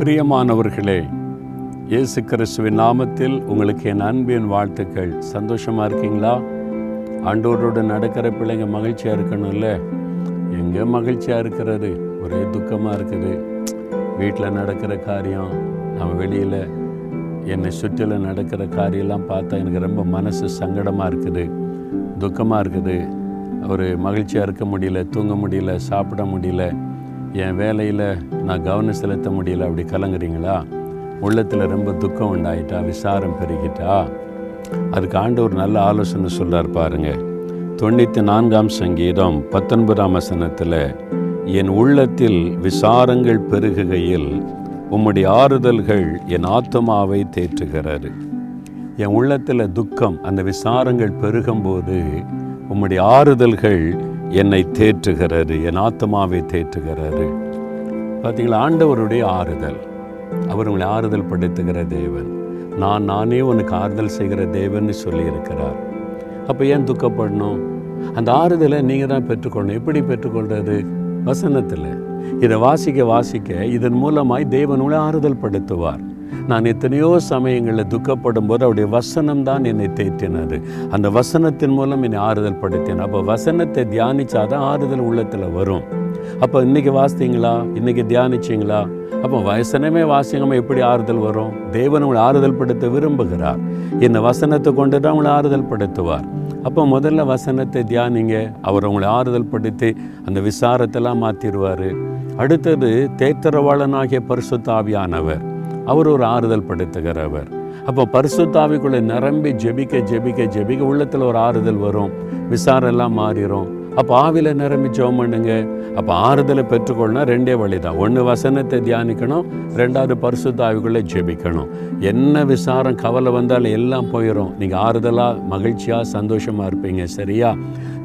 பிரியமானவர்களே இயேசு கிறிஸ்துவின் நாமத்தில் உங்களுக்கு என் அன்பின் வாழ்த்துக்கள். சந்தோஷமாக இருக்கீங்களா? ஆண்டோரோடு நடக்கிற பிள்ளைங்க மகிழ்ச்சியாக இருக்கணும்ல? எங்கே மகிழ்ச்சியாக இருக்கிறது? ஒரே துக்கமாக இருக்குது. வீட்டில் நடக்கிற காரியம் நம்ம வெளியில் என்னை சுற்றிலும் நடக்கிற காரியெல்லாம் பார்த்தா எனக்கு ரொம்ப மனசு சங்கடமாக இருக்குது. துக்கமாக இருக்குது. ஒரு மகிழ்ச்சியாக இருக்க முடியல தூங்க முடியல சாப்பிட முடியல. என் வேலையில் நான் கவனம் செலுத்த முடியல அப்படி கலங்குறீங்களா? உள்ளத்தில் ரொம்ப துக்கம் உண்டாயிட்டா விசாரம் பெருகிட்டா? அதுக்கு ஆண்டு ஒரு நல்ல ஆலோசனை சொல்கிறார் பாருங்கள் தொண்ணூற்றி நான்காம் சங்கீதம் பத்தொன்பதாம் வசனத்தில் என் உள்ளத்தில் விசாரங்கள் பெருகுகையில் உம்முடைய ஆறுதல்கள் என் ஆத்மாவை தேற்றுகிறது. என் உள்ளத்தில் துக்கம் அந்த விசாரங்கள் பெருகும்போது உம்முடைய ஆறுதல்கள் என்னை தேற்றுகிறாரு என் ஆத்மாவை தேற்றுகிறாரு பார்த்தீங்களா ஆண்டவருடைய ஆறுதல். அவர் உங்களை ஆறுதல் படுத்துகிற தேவன். நான் நானே உனக்கு ஆறுதல் செய்கிற தேவன்னு சொல்லியிருக்கிறார். அப்போ ஏன் துக்கப்படணும்? அந்த ஆறுதலை நீங்கள் தான் பெற்றுக்கொள்ளணும். எப்படி பெற்றுக்கொள்றது? வசனத்தில். இதை வாசிக்க வாசிக்க இதன் மூலமாய் தேவன் உங்களை ஆறுதல் படுத்துவார். நான் எத்தனையோ சமயங்களில் துக்கப்படும் போது அவருடைய வசனம் தான் என்னை தேற்றினது. அந்த வசனத்தின் மூலம் என்னை ஆறுதல் படுத்தின அப்போ வசனத்தை தியானிச்சாதான் ஆறுதல் உள்ளத்தில் வரும். அப்போ இன்னைக்கு வாசித்தீங்களா? இன்னைக்கு தியானிச்சிங்களா? அப்போ வசனமே வாசிங்கம்மா எப்படி ஆறுதல் வரும்? தேவன் உங்களை ஆறுதல் படுத்த விரும்புகிறார். இந்த வசனத்தை கொண்டு தான் உங்களை ஆறுதல் படுத்துவார். அப்போ முதல்ல வசனத்தை தியானிங்க. அவர் உங்களை ஆறுதல் படுத்தி அந்த விசாரத்தெல்லாம் மாற்றிடுவார் அடுத்தது தேத்தரவாளனாகிய பரிசுத்தாவியானவர் அவர் ஒரு ஆறுதல் படுத்துகிறவர் அப்போ பரிசுத்தாவிக்குள்ளே நிரம்பி ஜெபிக்க ஜெபிக்க ஜெபிக்க உள்ளத்தில் ஒரு ஆறுதல் வரும். விசாரெல்லாம் மாறிடும் அப்போ ஆவில நிரம்பி ஜெபம் பண்ணுங்க. அப்போ ஆறுதலை பெற்றுக்கொள்ளனா ரெண்டே வழி தான் ஒன்று வசனத்தை தியானிக்கணும். ரெண்டாவது பரிசுத்தாவிக்குள்ளே ஜெபிக்கணும். என்ன விசாரம் கவலை வந்தாலும் எல்லாம் போயிடும் நீங்கள் ஆறுதலாக மகிழ்ச்சியாக சந்தோஷமாக இருப்பீங்க. சரியா?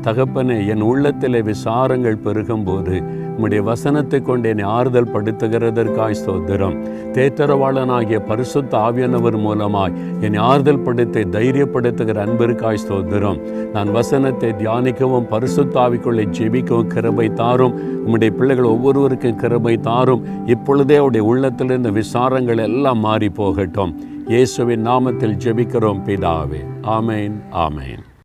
தகப்பனே என் உள்ளத்தில் விசாரங்கள் பெருகும்போது உம்முடைய வசனத்தை கொண்டு என்னை ஆறுதல் படுத்துகிறதற்காய் ஸ்தோத்திரம். தேத்தரவாளனாகிய பரிசுத்த ஆவியானவர் மூலமாய் என்னை ஆறுதல் படுத்தி தைரியப்படுத்துகிற அன்பிற்காய் ஸ்தோத்திரம். நான் வசனத்தை தியானிக்கவும் பரிசுத்தாவிக்குள்ளே ஜெபிக்கவும் கிருபை தாரும். உம்முடைய பிள்ளைகள் ஒவ்வொருவருக்கும் கிருபை தாரும். இப்பொழுதே அவருடைய உள்ளத்தில் இந்த விசாரங்கள் எல்லாம் மாறி போகட்டும் இயேசுவின் நாமத்தில் ஜெபிக்கிறோம் பிதாவே. ஆமேன் ஆமேன்.